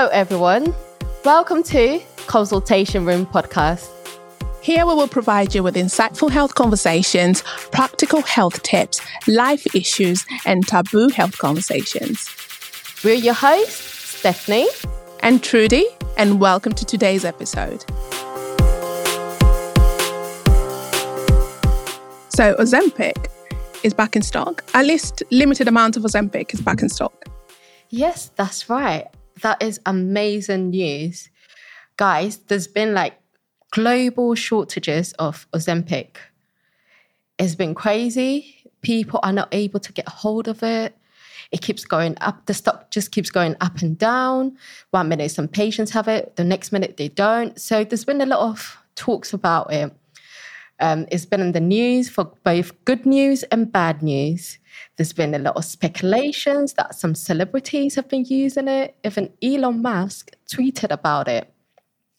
Hello, everyone. Welcome to Consultation Room Podcast. Here we will provide you with insightful health conversations, practical health tips, life issues, and taboo health conversations. We're your hosts, Stephanie and Trudy, and welcome to today's episode. So, Ozempic is back in stock. At least limited amount of Ozempic is back in stock. Yes, that's right. That is amazing news. Guys, there's been like global shortages of Ozempic. It's been crazy. People are not able to get hold of it. It keeps going up. The stock just keeps going up and down. One minute some patients have it, the next minute they don't. So there's been a lot of talks about it. Um, it's been in the news for both good news and bad news. There's been a lot of speculations that some celebrities have been using it. Even Elon Musk tweeted about it.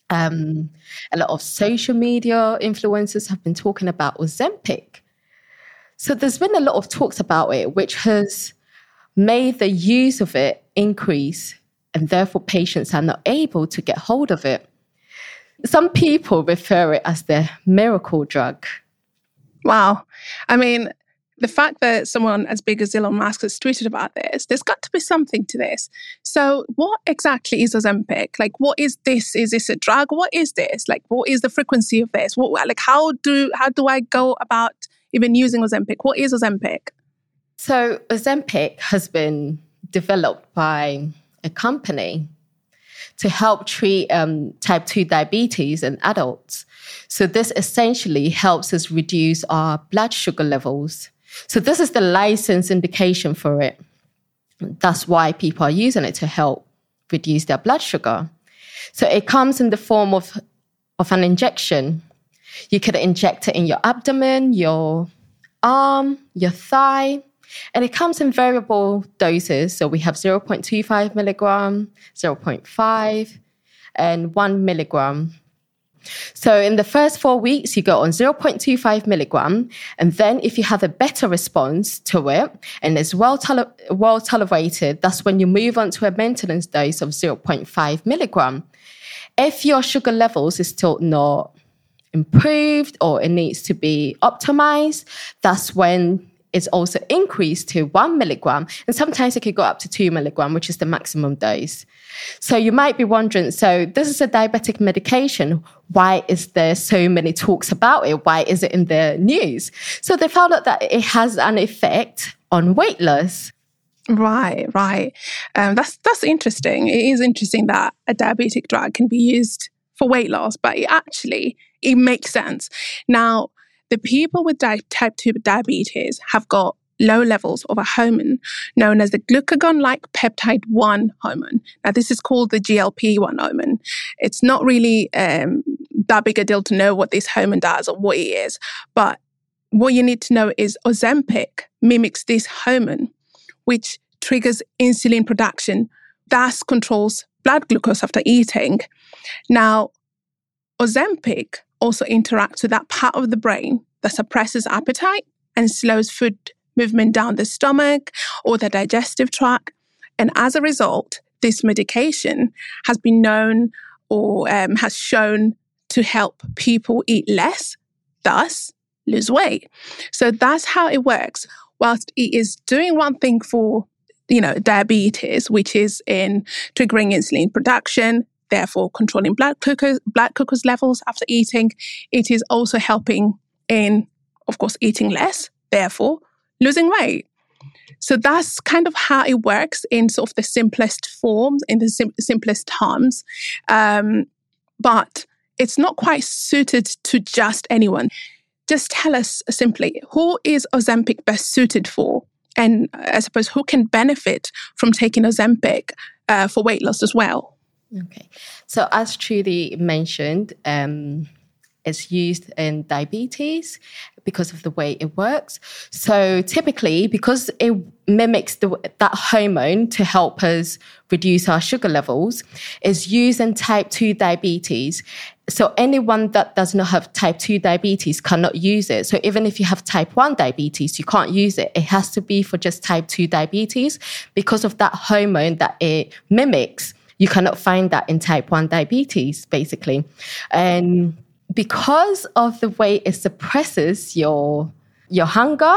Um, a lot of social media influencers have been talking about Ozempic. So there's been a lot of talks about it, which has made the use of it increase, and therefore patients are not able to get hold of it. Some people refer it as the miracle drug. Wow. I mean, the fact that someone as big as Elon Musk has tweeted about this, there's got to be something to this. So, what exactly is Ozempic? Like, what is this? Is this a drug? What is this? Like, what is the frequency of this? What, like, how do how do I go about even using Ozempic? What is Ozempic? So, Ozempic has been developed by a company to help treat um, type 2 diabetes in adults. So, this essentially helps us reduce our blood sugar levels. So, this is the license indication for it. That's why people are using it to help reduce their blood sugar. So, it comes in the form of, of an injection. You could inject it in your abdomen, your arm, your thigh, and it comes in variable doses. So we have 0.25 milligram, 0.5, and 1 milligram. So in the first four weeks, you go on 0.25 milligram. And then if you have a better response to it and it's well, well tolerated, that's when you move on to a maintenance dose of 0.5 milligram. If your sugar levels is still not improved or it needs to be optimized, that's when is also increased to one milligram. And sometimes it could go up to two milligram, which is the maximum dose. So you might be wondering, so this is a diabetic medication. Why is there so many talks about it? Why is it in the news? So they found out that it has an effect on weight loss. Right, right. Um, that's that's interesting. It is interesting that a diabetic drug can be used for weight loss, but it actually it makes sense. Now, the people with di- type 2 diabetes have got low levels of a hormone known as the glucagon like peptide 1 hormone. Now, this is called the GLP 1 hormone. It's not really um, that big a deal to know what this hormone does or what it is, but what you need to know is Ozempic mimics this hormone, which triggers insulin production, thus controls blood glucose after eating. Now, Ozempic also interacts with that part of the brain that suppresses appetite and slows food movement down the stomach or the digestive tract. And as a result, this medication has been known or um, has shown to help people eat less, thus lose weight. So that's how it works. Whilst it is doing one thing for you know diabetes, which is in triggering insulin production, therefore controlling blood glucose, blood glucose levels after eating. It is also helping in, of course, eating less, therefore losing weight. So that's kind of how it works in sort of the simplest forms, in the sim- simplest terms. Um, but it's not quite suited to just anyone. Just tell us simply who is Ozempic best suited for? And I suppose who can benefit from taking Ozempic uh, for weight loss as well? Okay. So, as Trudy mentioned, um, it's used in diabetes because of the way it works. So typically, because it mimics the, that hormone to help us reduce our sugar levels, is used in type 2 diabetes. So anyone that does not have type 2 diabetes cannot use it. So even if you have type 1 diabetes, you can't use it. It has to be for just type 2 diabetes because of that hormone that it mimics you cannot find that in type 1 diabetes, basically. And because of the way it suppresses your your hunger,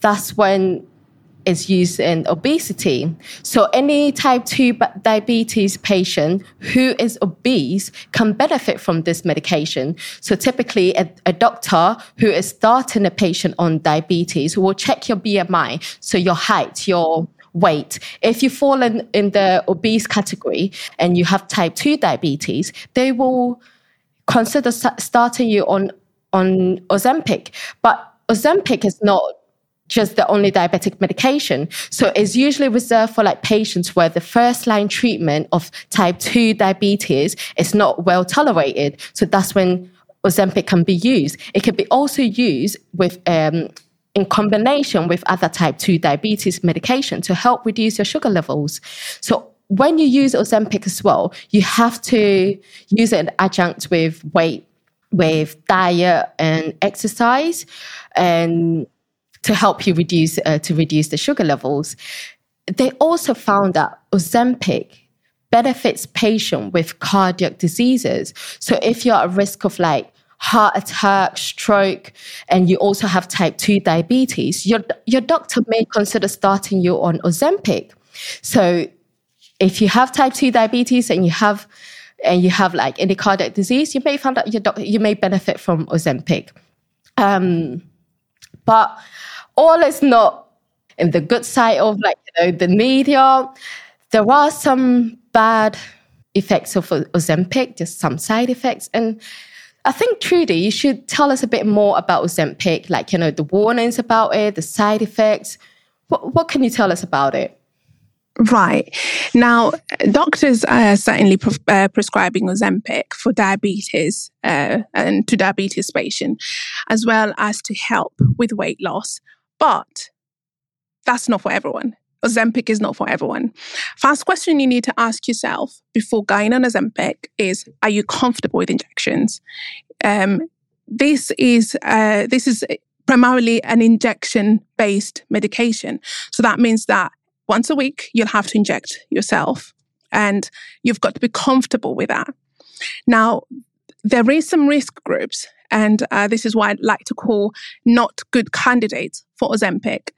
that's when it's used in obesity. So any type 2 diabetes patient who is obese can benefit from this medication. So typically a, a, doctor who is starting a patient on diabetes will check your BMI, so your height, your weight. If you fall in, in the obese category and you have type 2 diabetes, they will consider starting you on on Ozempic. But Ozempic is not just the only diabetic medication. So it's usually reserved for like patients where the first line treatment of type 2 diabetes is not well tolerated. So that's when Ozempic can be used. It can be also used with um, in combination with other type 2 diabetes medication to help reduce your sugar levels. So when you use Ozempic as well, you have to use it in adjunct with weight, with diet and exercise, and to help you reduce uh, to reduce the sugar levels. They also found that Ozempic benefits patients with cardiac diseases. So if you're at risk of like heart attack, stroke, and you also have type 2 diabetes, your, your doctor may consider starting you on Ozempic. So if you have type 2 diabetes and you have and you have like any cardiac disease, you may find out your doctor, you may benefit from Ozempic. Um, but all is not in the good side of like you know the media. There are some bad effects of Ozempic, just some side effects, and I think Trudy, you should tell us a bit more about Ozempic, like you know the warnings about it, the side effects. What, what can you tell us about it? Right. Now, doctors are certainly pre- uh, prescribing Ozempic for diabetes uh, and to diabetes patients, as well as to help with weight loss. But that's not for everyone. Ozempic is not for everyone. First question you need to ask yourself before going on Ozempic is: Are you comfortable with injections? Um, this is uh, this is primarily an injection based medication, so that means that once a week, you'll have to inject yourself and you've got to be comfortable with that. Now, there is some risk groups, and uh, this is why I'd like to call not good candidates for Ozempic.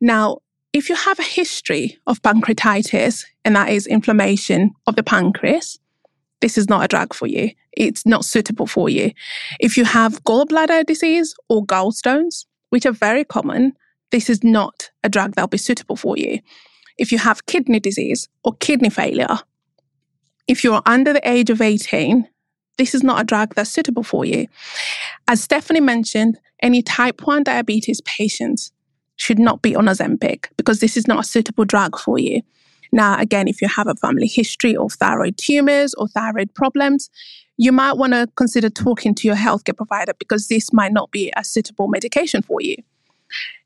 Now, if you have a history of pancreatitis, and that is inflammation of the pancreas, this is not a drug for you. It's not suitable for you. If you have gallbladder disease or gallstones, which are very common, this is not a drug that'll be suitable for you if you have kidney disease or kidney failure. If you're under the age of 18, this is not a drug that's suitable for you. As Stephanie mentioned, any type 1 diabetes patients should not be on Ozempic because this is not a suitable drug for you. Now, again, if you have a family history of thyroid tumors or thyroid problems, you might want to consider talking to your healthcare provider because this might not be a suitable medication for you.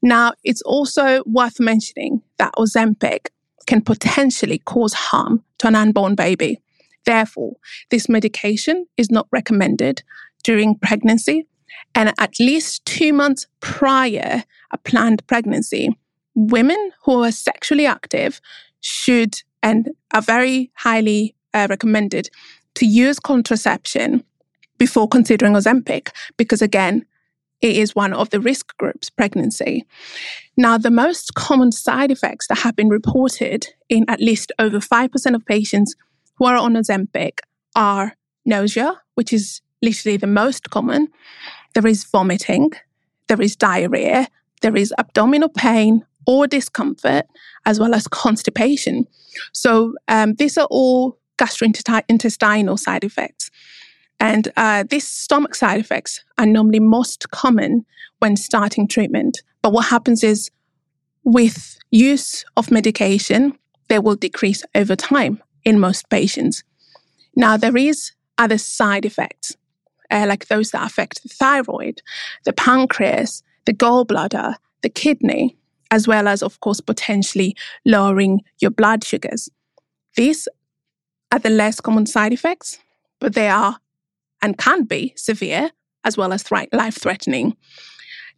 Now, it's also worth mentioning that Ozempic can potentially cause harm to an unborn baby. Therefore, this medication is not recommended during pregnancy and at least two months prior a planned pregnancy. Women who are sexually active should and are very highly uh, recommended to use contraception before considering Ozempic because again, it is one of the risk groups, pregnancy. Now, the most common side effects that have been reported in at least over 5% of patients who are on Ozempic are nausea, which is literally the most common. There is vomiting, there is diarrhea, there is abdominal pain or discomfort, as well as constipation. So, um, these are all gastrointestinal side effects. And uh, these stomach side effects are normally most common when starting treatment. But what happens is with use of medication, they will decrease over time in most patients. Now, there is other side effects, uh, like those that affect the thyroid, the pancreas, the gallbladder, the kidney, as well as, of course, potentially lowering your blood sugars. These are the less common side effects, but they are and can be severe as well as life threatening.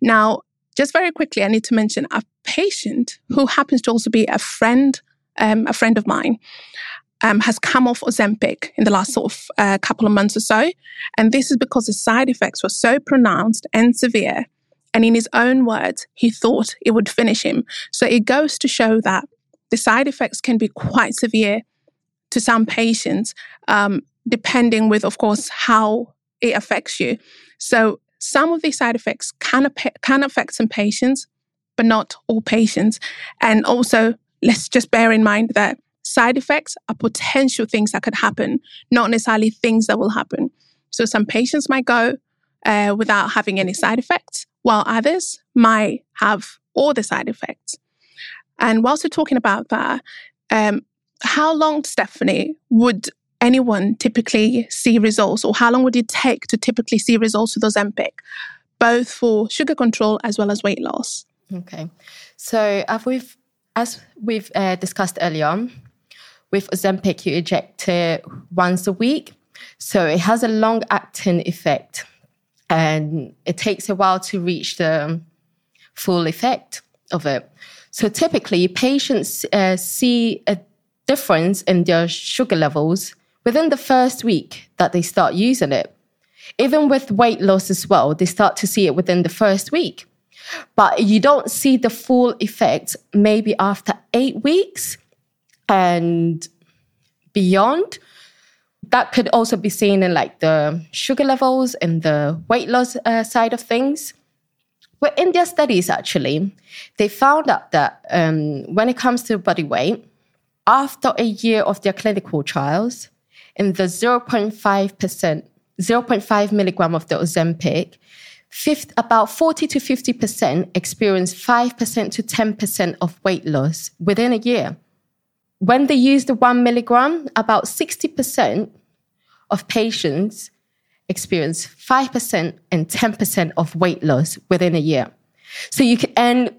Now, just very quickly, I need to mention a patient who happens to also be a friend, um, a friend of mine. Um, has come off Ozempic in the last sort of uh, couple of months or so. And this is because the side effects were so pronounced and severe. And in his own words, he thought it would finish him. So it goes to show that the side effects can be quite severe to some patients, um, depending with, of course, how it affects you. So some of these side effects can, can affect some patients, but not all patients. And also, let's just bear in mind that Side effects are potential things that could happen, not necessarily things that will happen. So some patients might go uh, without having any side effects, while others might have all the side effects. And whilst we're talking about that, um, how long, Stephanie, would anyone typically see results, or how long would it take to typically see results with Ozempic, both for sugar control as well as weight loss? Okay, so as we've as we've uh, discussed earlier on, with Ozempic, you inject it once a week. So it has a long acting effect and it takes a while to reach the full effect of it. So typically, patients uh, see a difference in their sugar levels within the first week that they start using it. Even with weight loss as well, they start to see it within the first week. But you don't see the full effect maybe after eight weeks and beyond. That could also be seen in like the sugar levels and the weight loss uh, side of things. But in their studies, actually, they found out that um, when it comes to body weight, after a year of their clinical trials, in the 0.5%, 0.5 milligram of the Ozempic, 50, about 40 to 50% experienced 5% to 10% of weight loss within a year when they use the one milligram, about 60% of patients experience 5% and 10% of weight loss within a year. So you can, and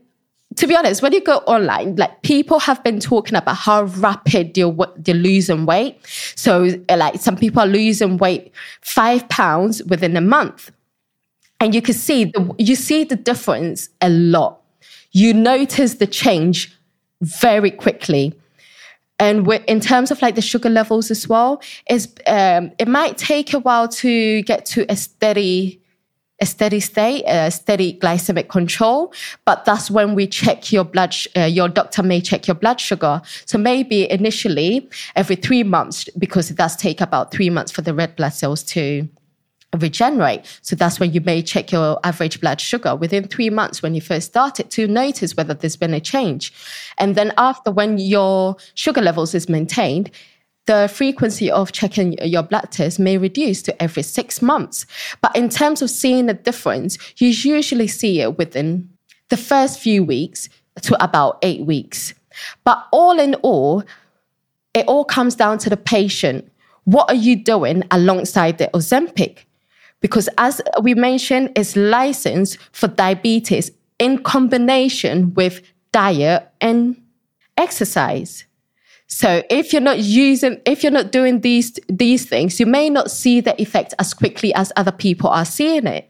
to be honest, when you go online, like people have been talking about how rapid they're, they're losing weight. So uh, like some people are losing weight five pounds within a month. And you can see the, you see the difference a lot. You notice the change very quickly. And in terms of like the sugar levels as well, is um, it might take a while to get to a steady a steady state, a steady glycemic control. But that's when we check your blood, uh, your doctor may check your blood sugar. So maybe initially every three months, because it does take about three months for the red blood cells to regenerate. So that's when you may check your average blood sugar within three months when you first started to notice whether there's been a change. And then after when your sugar levels is maintained, the frequency of checking your blood test may reduce to every six months. But in terms of seeing a difference, you usually see it within the first few weeks to about eight weeks. But all in all, it all comes down to the patient. What are you doing alongside the Ozempic? Because as we mentioned, it's licensed for diabetes in combination with diet and exercise. So if you're not using, if you're not doing these, these things, you may not see the effect as quickly as other people are seeing it.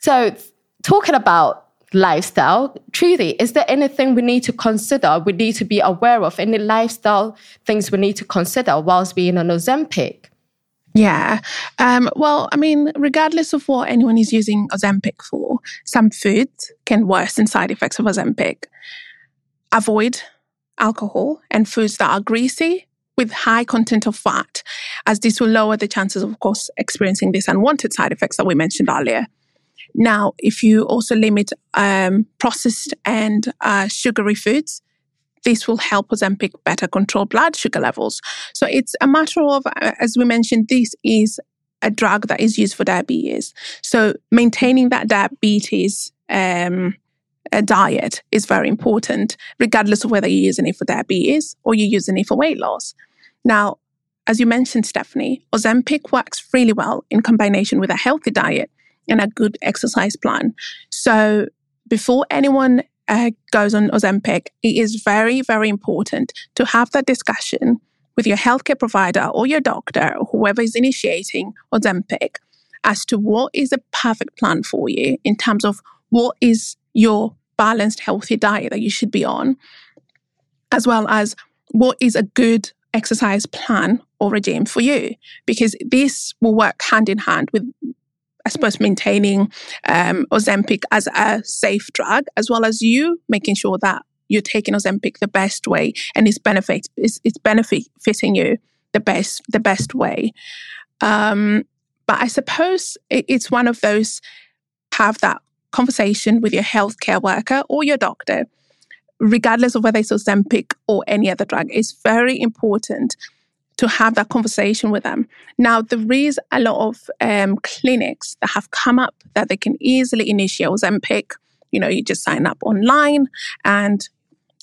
So talking about lifestyle, Trudy, is there anything we need to consider, we need to be aware of, any lifestyle things we need to consider whilst being on Ozempic? Yeah. Um, well, I mean, regardless of what anyone is using Ozempic for, some foods can worsen side effects of Ozempic. Avoid alcohol and foods that are greasy with high content of fat, as this will lower the chances of, of course, experiencing these unwanted side effects that we mentioned earlier. Now, if you also limit um, processed and uh, sugary foods, this will help Ozempic better control blood sugar levels. So it's a matter of, uh, as we mentioned, this is a drug that is used for diabetes. So maintaining that diabetes um, diet is very important, regardless of whether you're using it for diabetes or you're using it for weight loss. Now, as you mentioned, Stephanie, Ozempic works really well in combination with a healthy diet and a good exercise plan. So before anyone uh, goes on Ozempic, it is very, very important to have that discussion with your healthcare provider or your doctor or whoever is initiating Ozempic as to what is the perfect plan for you in terms of what is your balanced, healthy diet that you should be on, as well as what is a good exercise plan or regime for you because this will work hand in hand with I suppose maintaining um, Ozempic as a safe drug, as well as you making sure that you're taking Ozempic the best way and it's benefit it's, it's benefiting you the best the best way. Um, but I suppose it, it's one of those have that conversation with your healthcare worker or your doctor, regardless of whether it's Ozempic or any other drug. It's very important to have that conversation with them. Now, there is a lot of um, clinics that have come up that they can easily initiate Ozempic. You know, you just sign up online and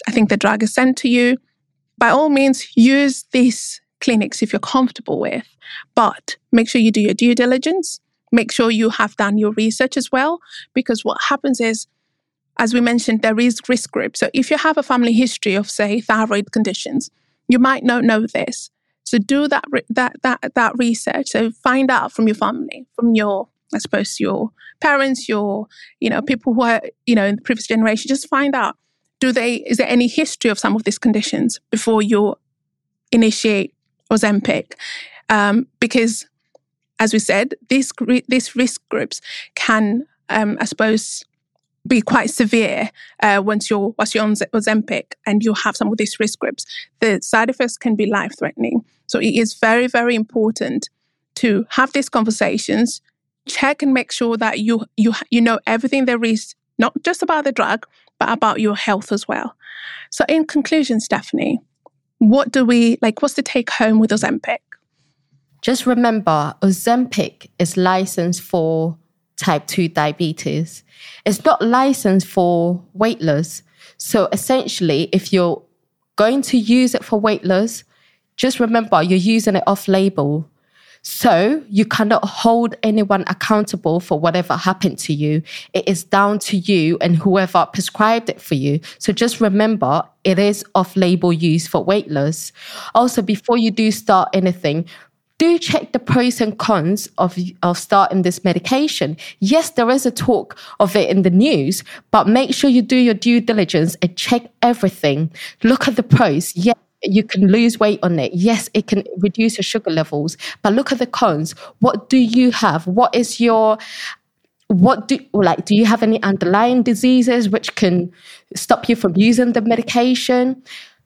I think the drug is sent to you. By all means, use these clinics if you're comfortable with, but make sure you do your due diligence. Make sure you have done your research as well, because what happens is, as we mentioned, there is risk group. So if you have a family history of, say, thyroid conditions, you might not know this. So do that that that that research. So find out from your family, from your I suppose your parents, your you know people who are you know in the previous generation. Just find out do they is there any history of some of these conditions before you initiate Ozempic, um, because as we said, these these risk groups can um, I suppose be quite severe uh, once you're once you're on Ozempic and you have some of these risk groups. The side effects can be life threatening. So it is very very important to have these conversations, check and make sure that you you you know everything there is, not just about the drug, but about your health as well. So in conclusion, Stephanie, what do we like? What's the take home with Ozempic? Just remember, Ozempic is licensed for type 2 diabetes. It's not licensed for weight loss. So essentially, if you're going to use it for weight loss, just remember you're using it off label. So you cannot hold anyone accountable for whatever happened to you. It is down to you and whoever prescribed it for you. So just remember it is off label use for weight loss. Also, before you do start anything, do check the pros and cons of, of starting this medication. Yes, there is a talk of it in the news, but make sure you do your due diligence and check everything. Look at the pros. Yes, you can lose weight on it. Yes, it can reduce your sugar levels, but look at the cons. What do you have? What is your what do like do you have any underlying diseases which can stop you from using the medication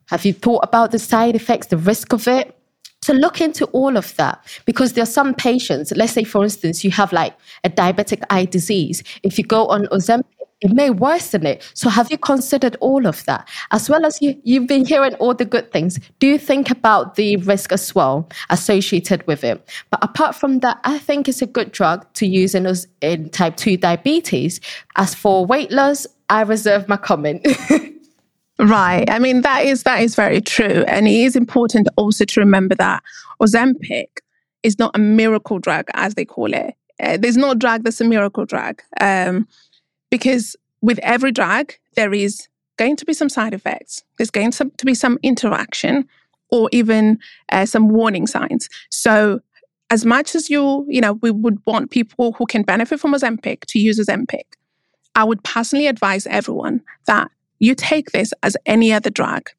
have you thought about the side effects the risk of it so look into all of that because there are some patients, let's say, for instance, you have like a diabetic eye disease. If you go on Ozempic, it may worsen it. So have you considered all of that? As well as you, you've been hearing all the good things. Do you think about the risk as well associated with it? But apart from that, I think it's a good drug to use in, in type 2 diabetes. As for weight loss, I reserve my comment. Right. I mean, that is that is very true. And it is important also to remember that Ozempic is not a miracle drug, as they call it. Uh, there's no drug that's a miracle drug. Um, because with every drug, there is going to be some side effects. There's going to be some interaction or even uh, some warning signs. So as much as you, you know, we would want people who can benefit from Ozempic to use Ozempic, I would personally advise everyone that you take this as any other drug.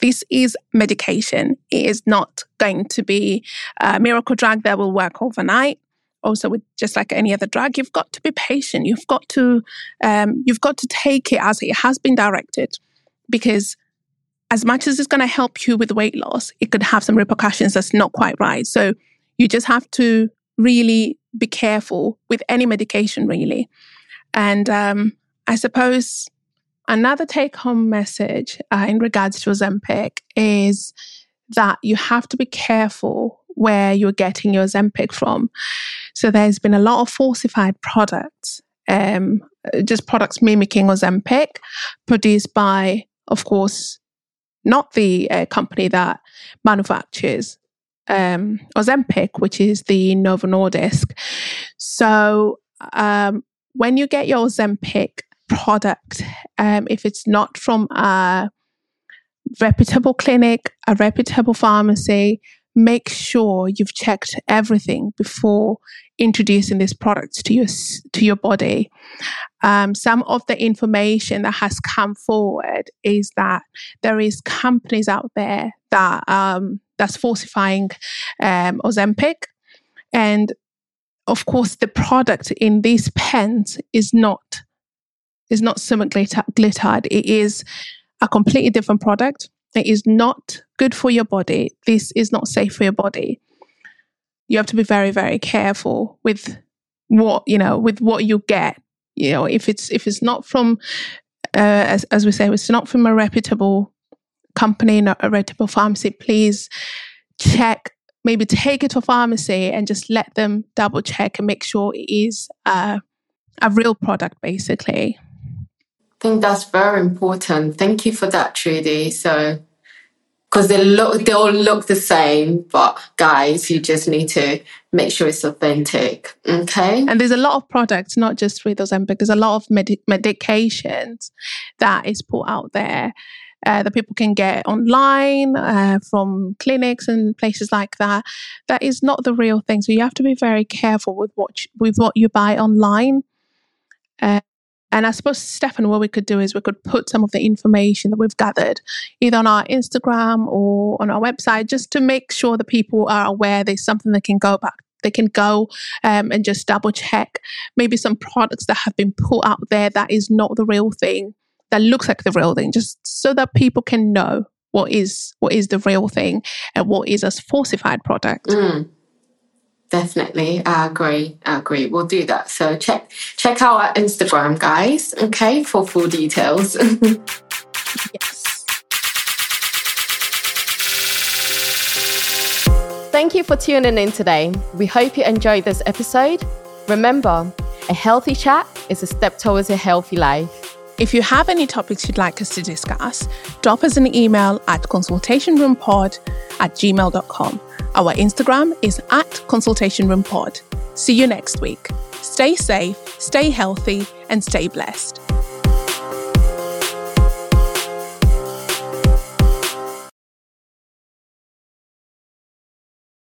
This is medication. It is not going to be a miracle drug that will work overnight. Also, with just like any other drug, you've got to be patient. You've got to um, you've got to take it as it has been directed, because as much as it's going to help you with weight loss, it could have some repercussions that's not quite right. So you just have to really be careful with any medication, really. And um, I suppose Another take home message uh, in regards to Ozempic is that you have to be careful where you're getting your Ozempic from. So there's been a lot of falsified products, um, just products mimicking Ozempic, produced by, of course, not the uh, company that manufactures um, Ozempic, which is the Novo Nordisk. So um, when you get your Ozempic product, um, if it's not from a reputable clinic, a reputable pharmacy, make sure you've checked everything before introducing this product to your to your body. Um, some of the information that has come forward is that there is companies out there that um, that's falsifying um, Ozempic. And of course, the product in these pens is not is not semaglutide. It is a completely different product. It is not good for your body. This is not safe for your body. You have to be very, very careful with what you know with what you get. You know, if it's if it's not from, uh, as as we say, it's not from a reputable company, not a reputable pharmacy. Please check. Maybe take it to a pharmacy and just let them double check and make sure it is uh, a real product, basically think that's very important. Thank you for that, Trudy. So, because they look, they all look the same, but guys, you just need to make sure it's authentic. Okay. And there's a lot of products, not just with those Ozempic. There's a lot of med- medications that is put out there. Uh, that people can get online uh, from clinics and places like that. That is not the real thing. So you have to be very careful with what you, with what you buy online. Uh, and I suppose, Stefan, what we could do is we could put some of the information that we've gathered either on our Instagram or on our website just to make sure that people are aware there's something they can go back. They can go um, and just double check maybe some products that have been put out there that is not the real thing, that looks like the real thing, just so that people can know what is what is the real thing and what is a falsified product. Mm. Definitely, I agree. I agree. We'll do that. So check check out our Instagram, guys. Okay, for full details. yes. Thank you for tuning in today. We hope you enjoyed this episode. Remember, a healthy chat is a step towards a healthy life. If you have any topics you'd like us to discuss, drop us an email at consultationroompod at gmail.com. Our Instagram is at Consultation Room Pod. See you next week. Stay safe, stay healthy, and stay blessed.